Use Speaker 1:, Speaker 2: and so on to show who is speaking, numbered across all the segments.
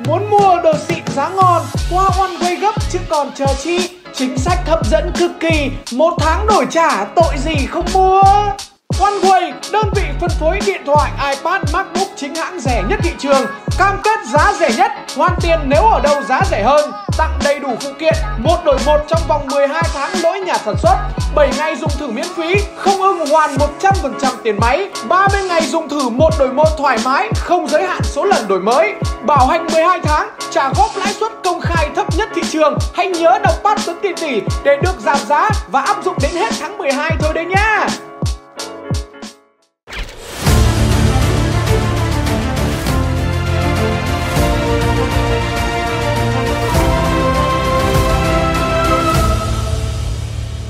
Speaker 1: Muốn mua đồ xịn giá ngon, qua One Way gấp chứ còn chờ chi. Chính sách hấp dẫn cực kỳ, một tháng đổi trả, tội gì không mua. OneWay, đơn vị phân phối điện thoại, iPad, MacBook chính hãng rẻ nhất thị trường. Cam kết giá rẻ nhất, hoàn tiền nếu ở đâu giá rẻ hơn. Tặng đầy đủ phụ kiện, một đổi một trong vòng 12 tháng lỗi nhà sản xuất. 7 ngày dùng thử miễn phí, không ưng hoàn 100% tiền máy. 30 ngày dùng thử một đổi một thoải mái, không giới hạn số lần đổi mới. Bảo hành 12 tháng, trả góp lãi suất công khai thấp nhất thị trường. Hãy nhớ đọc bắt tuấn tiền tỷ để được giảm giá và áp dụng đến hết tháng 12 thôi đấy nhá.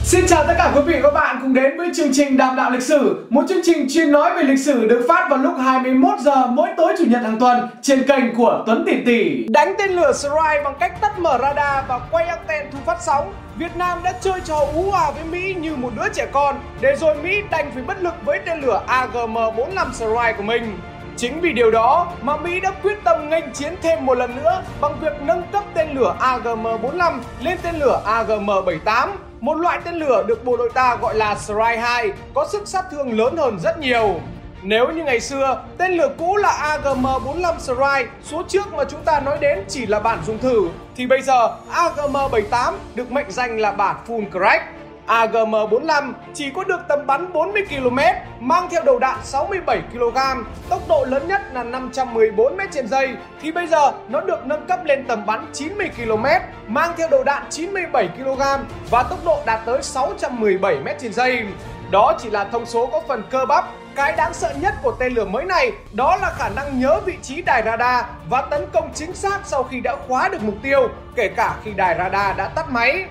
Speaker 1: Xin chào tất cả quý vị và các bạn cùng đến với chương trình Đàm đạo lịch sử, một chương trình chuyên nói về lịch sử được phát vào lúc 21 giờ mỗi tối chủ nhật hàng tuần trên kênh của Tuấn Tỷ Tỷ. Đánh tên lửa Sri bằng cách tắt mở radar và quay anten thu phát sóng, Việt Nam đã chơi trò ú hòa với Mỹ như một đứa trẻ con, để rồi Mỹ đành phải bất lực với tên lửa AGM-45 Sri của mình. Chính vì điều đó mà Mỹ đã quyết tâm nghênh chiến thêm một lần nữa bằng việc nâng cấp tên lửa AGM-45 lên tên lửa AGM-78 một loại tên lửa được bộ đội ta gọi là Strike 2 có sức sát thương lớn hơn rất nhiều. Nếu như ngày xưa, tên lửa cũ là AGM-45 Strike, số trước mà chúng ta nói đến chỉ là bản dùng thử, thì bây giờ AGM-78 được mệnh danh là bản Full Crack. AGM-45 chỉ có được tầm bắn 40 km, mang theo đầu đạn 67 kg, tốc độ lớn nhất là 514 m trên giây thì bây giờ nó được nâng cấp lên tầm bắn 90 km, mang theo đầu đạn 97 kg và tốc độ đạt tới 617 m trên giây. Đó chỉ là thông số có phần cơ bắp. Cái đáng sợ nhất của tên lửa mới này đó là khả năng nhớ vị trí đài radar và tấn công chính xác sau khi đã khóa được mục tiêu, kể cả khi đài radar đã tắt máy.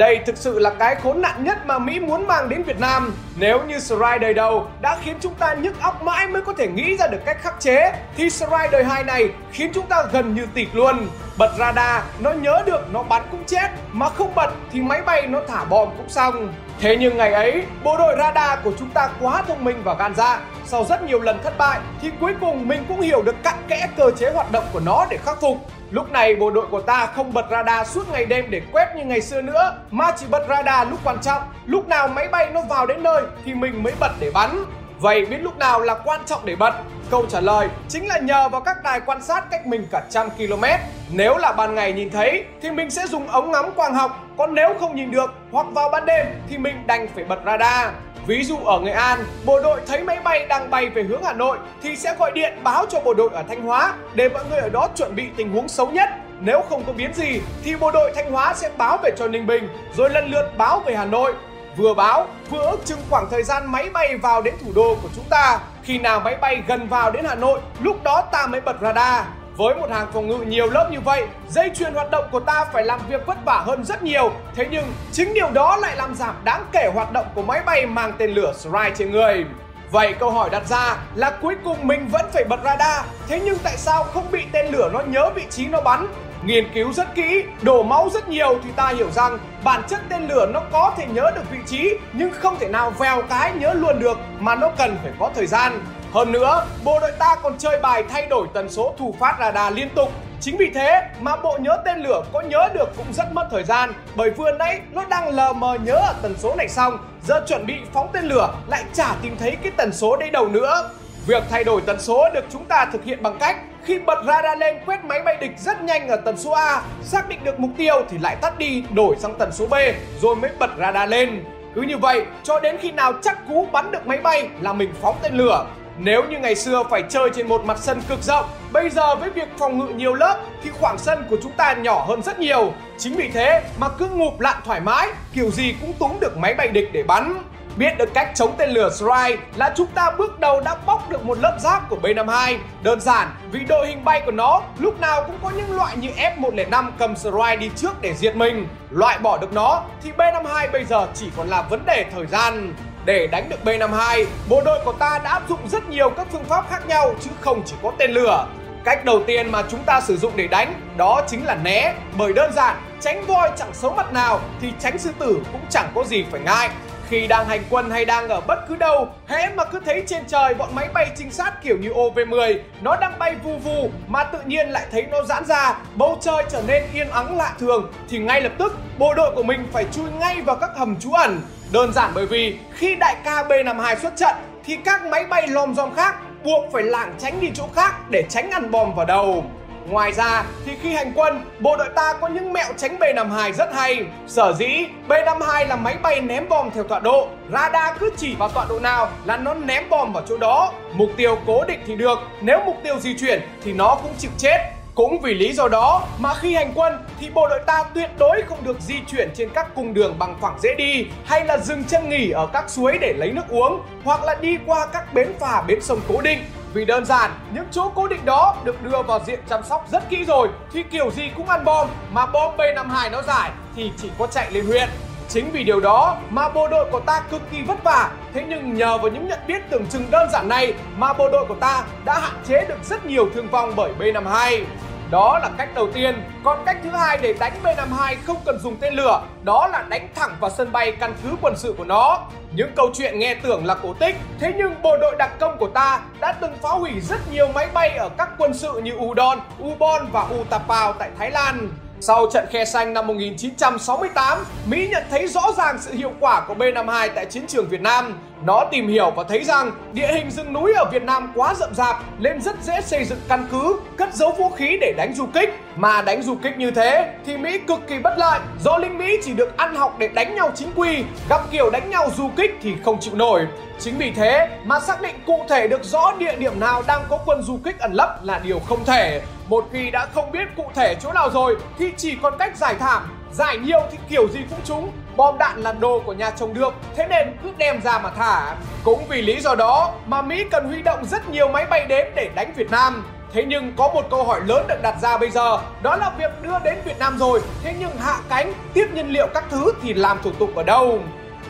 Speaker 1: Đây thực sự là cái khốn nạn nhất mà Mỹ muốn mang đến Việt Nam. Nếu như Strike đời đầu đã khiến chúng ta nhức óc mãi mới có thể nghĩ ra được cách khắc chế, thì Strike đời hai này khiến chúng ta gần như tịt luôn. Bật radar, nó nhớ được nó bắn cũng chết, mà không bật thì máy bay nó thả bom cũng xong. Thế nhưng ngày ấy, bộ đội radar của chúng ta quá thông minh và gan dạ. Sau rất nhiều lần thất bại thì cuối cùng mình cũng hiểu được cặn kẽ cơ chế hoạt động của nó để khắc phục. Lúc này bộ đội của ta không bật radar suốt ngày đêm để quét như ngày xưa nữa, Mà chỉ bật radar lúc quan trọng. Lúc nào máy bay nó vào đến nơi thì mình mới bật để bắn. Vậy biết lúc nào là quan trọng để bật? Câu trả lời chính là nhờ vào các đài quan sát cách mình cả trăm km. Nếu là ban ngày nhìn thấy thì mình sẽ dùng ống ngắm quang học, Còn nếu không nhìn được hoặc vào ban đêm thì mình đành phải bật radar. Ví dụ ở Nghệ An, bộ đội thấy máy bay đang bay về hướng Hà Nội thì sẽ gọi điện báo cho bộ đội ở Thanh Hóa để mọi người ở đó chuẩn bị tình huống xấu nhất. Nếu không có biến gì thì bộ đội Thanh Hóa sẽ báo về cho Ninh Bình rồi lần lượt báo về Hà Nội. Vừa báo, vừa ước chừng khoảng thời gian máy bay vào đến thủ đô của chúng ta. Khi nào máy bay gần vào đến Hà Nội, lúc đó ta mới bật radar. Với một hàng phòng ngự nhiều lớp như vậy, dây chuyền hoạt động của ta phải làm việc vất vả hơn rất nhiều. Thế nhưng, chính điều đó lại làm giảm đáng kể hoạt động của máy bay mang tên lửa Strike trên người. Vậy câu hỏi đặt ra là cuối cùng mình vẫn phải bật radar Thế nhưng tại sao không bị tên lửa nó nhớ vị trí nó bắn Nghiên cứu rất kỹ, đổ máu rất nhiều thì ta hiểu rằng bản chất tên lửa nó có thể nhớ được vị trí nhưng không thể nào vèo cái nhớ luôn được mà nó cần phải có thời gian. Hơn nữa, bộ đội ta còn chơi bài thay đổi tần số thu phát radar liên tục Chính vì thế mà bộ nhớ tên lửa có nhớ được cũng rất mất thời gian Bởi vừa nãy nó đang lờ mờ nhớ ở tần số này xong Giờ chuẩn bị phóng tên lửa lại chả tìm thấy cái tần số đấy đâu nữa Việc thay đổi tần số được chúng ta thực hiện bằng cách khi bật radar lên quét máy bay địch rất nhanh ở tần số A, xác định được mục tiêu thì lại tắt đi, đổi sang tần số B rồi mới bật radar lên. Cứ như vậy cho đến khi nào chắc cú bắn được máy bay là mình phóng tên lửa. Nếu như ngày xưa phải chơi trên một mặt sân cực rộng, bây giờ với việc phòng ngự nhiều lớp thì khoảng sân của chúng ta nhỏ hơn rất nhiều. Chính vì thế mà cứ ngụp lặn thoải mái, kiểu gì cũng túng được máy bay địch để bắn. Biết được cách chống tên lửa Strike là chúng ta bước đầu đã bóc được một lớp giáp của B-52. Đơn giản vì đội hình bay của nó lúc nào cũng có những loại như F-105 cầm Strike đi trước để diệt mình. Loại bỏ được nó thì B-52 bây giờ chỉ còn là vấn đề thời gian. Để đánh được B-52, bộ đội của ta đã áp dụng rất nhiều các phương pháp khác nhau chứ không chỉ có tên lửa. Cách đầu tiên mà chúng ta sử dụng để đánh đó chính là né Bởi đơn giản, tránh voi chẳng xấu mặt nào thì tránh sư tử cũng chẳng có gì phải ngại khi đang hành quân hay đang ở bất cứ đâu, hễ mà cứ thấy trên trời bọn máy bay trinh sát kiểu như OV-10 nó đang bay vù vù mà tự nhiên lại thấy nó giãn ra, bầu trời trở nên yên ắng lạ thường thì ngay lập tức bộ đội của mình phải chui ngay vào các hầm trú ẩn. Đơn giản bởi vì khi đại ca B52 xuất trận thì các máy bay lom dom khác buộc phải lảng tránh đi chỗ khác để tránh ăn bom vào đầu. Ngoài ra thì khi hành quân, bộ đội ta có những mẹo tránh B-52 rất hay. Sở dĩ B-52 là máy bay ném bom theo tọa độ, radar cứ chỉ vào tọa độ nào là nó ném bom vào chỗ đó. Mục tiêu cố định thì được, nếu mục tiêu di chuyển thì nó cũng chịu chết. Cũng vì lý do đó mà khi hành quân thì bộ đội ta tuyệt đối không được di chuyển trên các cung đường bằng phẳng dễ đi hay là dừng chân nghỉ ở các suối để lấy nước uống hoặc là đi qua các bến phà bến sông cố định vì đơn giản, những chỗ cố định đó được đưa vào diện chăm sóc rất kỹ rồi thì kiểu gì cũng ăn bom mà bom B52 nó giải thì chỉ có chạy lên huyện. Chính vì điều đó mà bộ đội của ta cực kỳ vất vả Thế nhưng nhờ vào những nhận biết tưởng chừng đơn giản này mà bộ đội của ta đã hạn chế được rất nhiều thương vong bởi B-52 đó là cách đầu tiên. Còn cách thứ hai để đánh B-52 không cần dùng tên lửa, đó là đánh thẳng vào sân bay căn cứ quân sự của nó. Những câu chuyện nghe tưởng là cổ tích, thế nhưng bộ đội đặc công của ta đã từng phá hủy rất nhiều máy bay ở các quân sự như Udon, Ubon và Utapao tại Thái Lan. Sau trận khe xanh năm 1968, Mỹ nhận thấy rõ ràng sự hiệu quả của B-52 tại chiến trường Việt Nam. Nó tìm hiểu và thấy rằng địa hình rừng núi ở Việt Nam quá rậm rạp nên rất dễ xây dựng căn cứ, cất giấu vũ khí để đánh du kích. Mà đánh du kích như thế thì Mỹ cực kỳ bất lợi do lính Mỹ chỉ được ăn học để đánh nhau chính quy, gặp kiểu đánh nhau du kích thì không chịu nổi. Chính vì thế mà xác định cụ thể được rõ địa điểm nào đang có quân du kích ẩn lấp là điều không thể. Một khi đã không biết cụ thể chỗ nào rồi thì chỉ còn cách giải thảm Giải nhiều thì kiểu gì cũng trúng. Bom đạn là đồ của nhà chồng được Thế nên cứ đem ra mà thả. Cũng vì lý do đó mà Mỹ cần huy động rất nhiều máy bay đến để đánh Việt Nam. Thế nhưng có một câu hỏi lớn được đặt ra bây giờ Đó là việc đưa đến Việt Nam rồi Thế nhưng hạ cánh, tiếp nhiên liệu các thứ thì làm thủ tục ở đâu?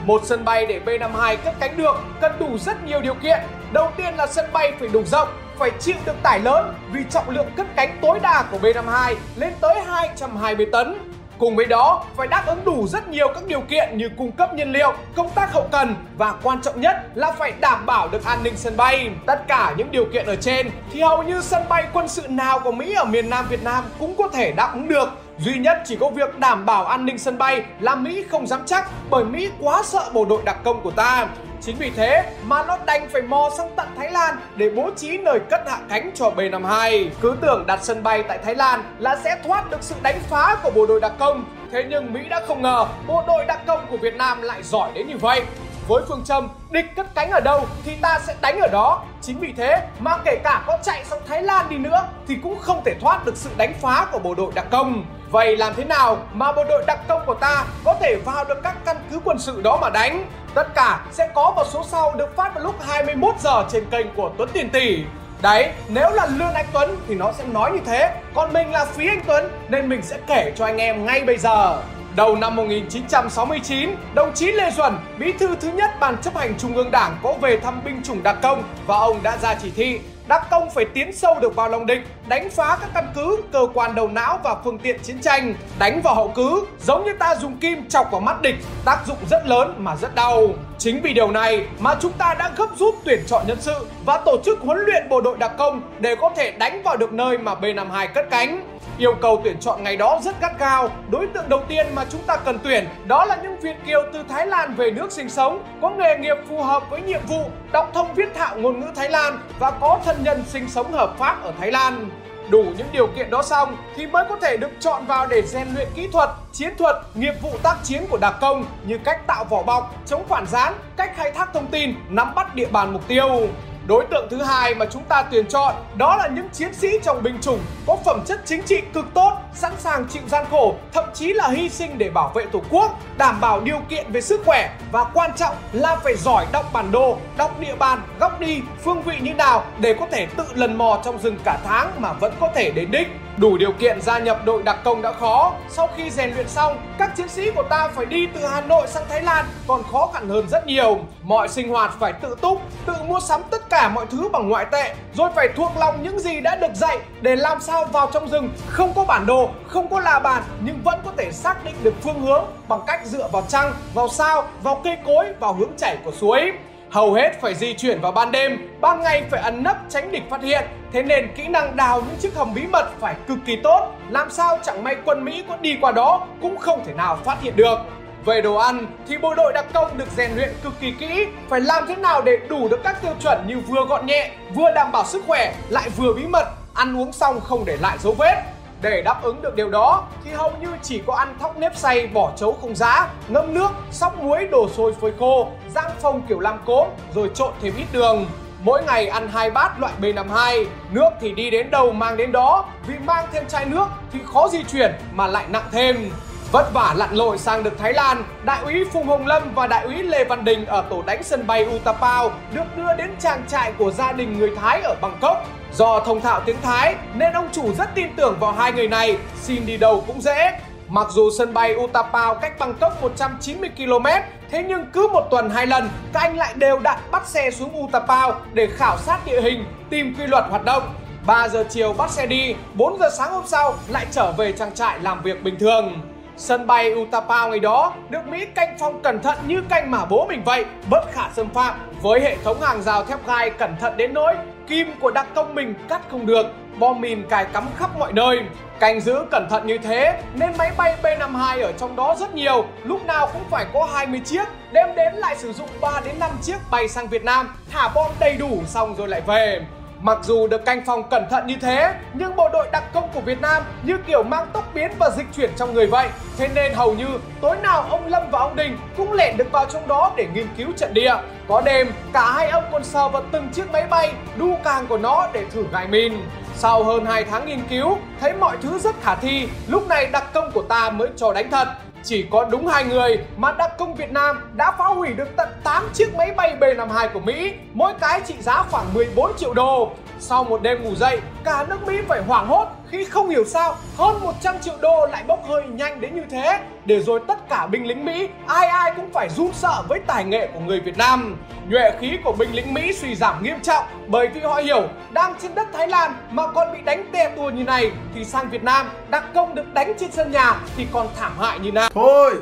Speaker 1: Một sân bay để B-52 cất cánh được cần đủ rất nhiều điều kiện. Đầu tiên là sân bay phải đủ rộng, phải chịu được tải lớn vì trọng lượng cất cánh tối đa của B-52 lên tới 220 tấn. Cùng với đó, phải đáp ứng đủ rất nhiều các điều kiện như cung cấp nhiên liệu, công tác hậu cần và quan trọng nhất là phải đảm bảo được an ninh sân bay. Tất cả những điều kiện ở trên thì hầu như sân bay quân sự nào của Mỹ ở miền Nam Việt Nam cũng có thể đáp ứng được. Duy nhất chỉ có việc đảm bảo an ninh sân bay là Mỹ không dám chắc bởi Mỹ quá sợ bộ đội đặc công của ta. Chính vì thế mà nó đành phải mò sang tận Thái Lan để bố trí nơi cất hạ cánh cho B-52. Cứ tưởng đặt sân bay tại Thái Lan là sẽ thoát được sự đánh phá của bộ đội đặc công. Thế nhưng Mỹ đã không ngờ bộ đội đặc công của Việt Nam lại giỏi đến như vậy. Với phương châm địch cất cánh ở đâu thì ta sẽ đánh ở đó. Chính vì thế mà kể cả có chạy sang Thái Lan đi nữa thì cũng không thể thoát được sự đánh phá của bộ đội đặc công. Vậy làm thế nào mà bộ đội đặc công của ta có thể vào được các căn cứ quân sự đó mà đánh? Tất cả sẽ có vào số sau được phát vào lúc 21 giờ trên kênh của Tuấn Tiền Tỷ. Đấy, nếu là Lương Anh Tuấn thì nó sẽ nói như thế Còn mình là Phí Anh Tuấn nên mình sẽ kể cho anh em ngay bây giờ Đầu năm 1969, đồng chí Lê Duẩn, bí thư thứ nhất Ban chấp hành Trung ương Đảng có về thăm binh chủng đặc công và ông đã ra chỉ thị đặc công phải tiến sâu được vào lòng địch, đánh phá các căn cứ, cơ quan đầu não và phương tiện chiến tranh, đánh vào hậu cứ, giống như ta dùng kim chọc vào mắt địch, tác dụng rất lớn mà rất đau. Chính vì điều này mà chúng ta đã gấp rút tuyển chọn nhân sự và tổ chức huấn luyện bộ đội đặc công để có thể đánh vào được nơi mà B52 cất cánh. Yêu cầu tuyển chọn ngày đó rất gắt gao. Đối tượng đầu tiên mà chúng ta cần tuyển đó là những Việt kiều từ Thái Lan về nước sinh sống, có nghề nghiệp phù hợp với nhiệm vụ, đọc thông viết thạo ngôn ngữ Thái Lan và có thân nhân sinh sống hợp pháp ở Thái Lan. Đủ những điều kiện đó xong thì mới có thể được chọn vào để rèn luyện kỹ thuật, chiến thuật, nghiệp vụ tác chiến của đặc công như cách tạo vỏ bọc, chống phản gián, cách khai thác thông tin, nắm bắt địa bàn mục tiêu. Đối tượng thứ hai mà chúng ta tuyển chọn đó là những chiến sĩ trong binh chủng có phẩm chất chính trị cực tốt, sẵn sàng chịu gian khổ, thậm chí là hy sinh để bảo vệ Tổ quốc, đảm bảo điều kiện về sức khỏe và quan trọng là phải giỏi đọc bản đồ, đọc địa bàn, góc đi, phương vị như nào để có thể tự lần mò trong rừng cả tháng mà vẫn có thể đến đích. Đủ điều kiện gia nhập đội đặc công đã khó, sau khi rèn luyện xong, các chiến sĩ của ta phải đi từ Hà Nội sang Thái Lan còn khó khăn hơn rất nhiều. Mọi sinh hoạt phải tự túc, tự mua sắm tất cả mọi thứ bằng ngoại tệ, rồi phải thuộc lòng những gì đã được dạy để làm sao vào trong rừng không có bản đồ, không có la bàn nhưng vẫn có thể xác định được phương hướng bằng cách dựa vào trăng, vào sao, vào cây cối, vào hướng chảy của suối. Hầu hết phải di chuyển vào ban đêm, ban ngày phải ẩn nấp tránh địch phát hiện. Thế nên kỹ năng đào những chiếc hầm bí mật phải cực kỳ tốt. Làm sao chẳng may quân Mỹ có đi qua đó cũng không thể nào phát hiện được. Về đồ ăn thì bộ đội đặc công được rèn luyện cực kỳ kỹ Phải làm thế nào để đủ được các tiêu chuẩn như vừa gọn nhẹ, vừa đảm bảo sức khỏe, lại vừa bí mật Ăn uống xong không để lại dấu vết để đáp ứng được điều đó thì hầu như chỉ có ăn thóc nếp xay bỏ chấu không giá, ngâm nước, sóc muối đổ sôi phơi khô, rang phồng kiểu làm cốm rồi trộn thêm ít đường. Mỗi ngày ăn hai bát loại B52, nước thì đi đến đâu mang đến đó, vì mang thêm chai nước thì khó di chuyển mà lại nặng thêm. Vất vả lặn lội sang được Thái Lan, Đại úy Phùng Hồng Lâm và Đại úy Lê Văn Đình ở tổ đánh sân bay Utapao được đưa đến trang trại của gia đình người Thái ở Bangkok. Do thông thạo tiếng Thái nên ông chủ rất tin tưởng vào hai người này, xin đi đâu cũng dễ. Mặc dù sân bay Utapao cách Bangkok 190 km, thế nhưng cứ một tuần hai lần, các anh lại đều đặn bắt xe xuống Utapao để khảo sát địa hình, tìm quy luật hoạt động. 3 giờ chiều bắt xe đi, 4 giờ sáng hôm sau lại trở về trang trại làm việc bình thường. Sân bay Utapao ngày đó được Mỹ canh phòng cẩn thận như canh mà bố mình vậy, bất khả xâm phạm. Với hệ thống hàng rào thép gai cẩn thận đến nỗi kim của đặc công mình cắt không được, bom mìn cài cắm khắp mọi nơi. Canh giữ cẩn thận như thế nên máy bay B-52 ở trong đó rất nhiều, lúc nào cũng phải có 20 chiếc, đem đến lại sử dụng 3 đến 5 chiếc bay sang Việt Nam, thả bom đầy đủ xong rồi lại về. Mặc dù được canh phòng cẩn thận như thế, nhưng bộ đội đặc công của Việt Nam như kiểu mang tốc biến và dịch chuyển trong người vậy. Thế nên hầu như tối nào ông Lâm và ông Đình cũng lẻn được vào trong đó để nghiên cứu trận địa. Có đêm, cả hai ông còn sờ vào từng chiếc máy bay, đu càng của nó để thử gài mìn. Sau hơn 2 tháng nghiên cứu, thấy mọi thứ rất khả thi, lúc này đặc công của ta mới cho đánh thật. Chỉ có đúng hai người mà đặc công Việt Nam đã phá hủy được tận 8 chiếc máy bay B-52 của Mỹ, mỗi cái trị giá khoảng 14 triệu đô. Sau một đêm ngủ dậy, cả nước Mỹ phải hoảng hốt khi không hiểu sao hơn 100 triệu đô lại bốc hơi nhanh đến như thế. Để rồi tất cả binh lính Mỹ ai ai cũng phải run sợ với tài nghệ của người Việt Nam. Nhuệ khí của binh lính Mỹ suy giảm nghiêm trọng bởi vì họ hiểu đang trên đất Thái Lan mà còn bị đánh tè tua như này thì sang Việt Nam đặc công được đánh trên sân nhà thì còn thảm hại như nào.
Speaker 2: Thôi,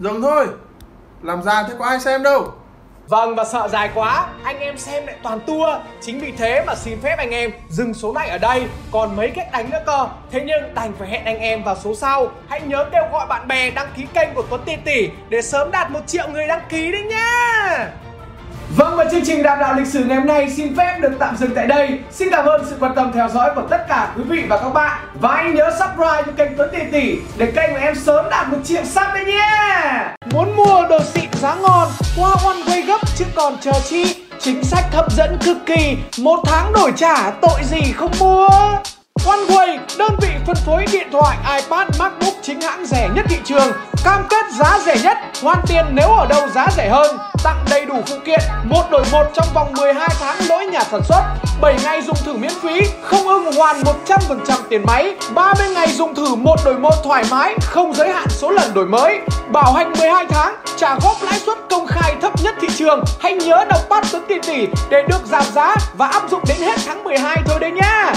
Speaker 2: dừng thôi. Làm ra thế có ai xem đâu.
Speaker 1: Vâng và sợ dài quá, anh em xem lại toàn tua Chính vì thế mà xin phép anh em dừng số này ở đây. Còn mấy cách đánh nữa cơ. Thế nhưng đành phải hẹn anh em vào số sau. Hãy nhớ kêu gọi bạn bè đăng ký kênh của Tuấn Tỷ Tỷ Để sớm đạt một triệu người đăng ký đấy nhá Vâng và chương trình đàm đạo lịch sử ngày hôm nay xin phép được tạm dừng tại đây. Xin cảm ơn sự quan tâm theo dõi của tất cả quý vị và các bạn. Và anh nhớ subscribe cho kênh Tuấn Tỷ Tỷ để kênh của em sớm đạt một triệu sub đấy nhé. Muốn mua đồ xịn giá ngon qua One Way gấp chứ còn chờ chi. Chính sách hấp dẫn cực kỳ, một tháng đổi trả tội gì không mua. OneWay, đơn vị phân phối điện thoại, iPad, MacBook chính hãng rẻ nhất thị trường. Cam kết giá rẻ nhất, hoàn tiền nếu ở đâu giá rẻ hơn. Tặng đầy đủ phụ kiện, một đổi một trong vòng 12 tháng lỗi nhà sản xuất. 7 ngày dùng thử miễn phí, không ưng hoàn 100% tiền máy. 30 ngày dùng thử một đổi một thoải mái, không giới hạn số lần đổi mới. Bảo hành 12 tháng, trả góp lãi suất công khai thấp nhất thị trường. Hãy nhớ đọc bắt tuấn tiền tỷ để được giảm giá và áp dụng đến hết tháng 12 thôi đấy nhá.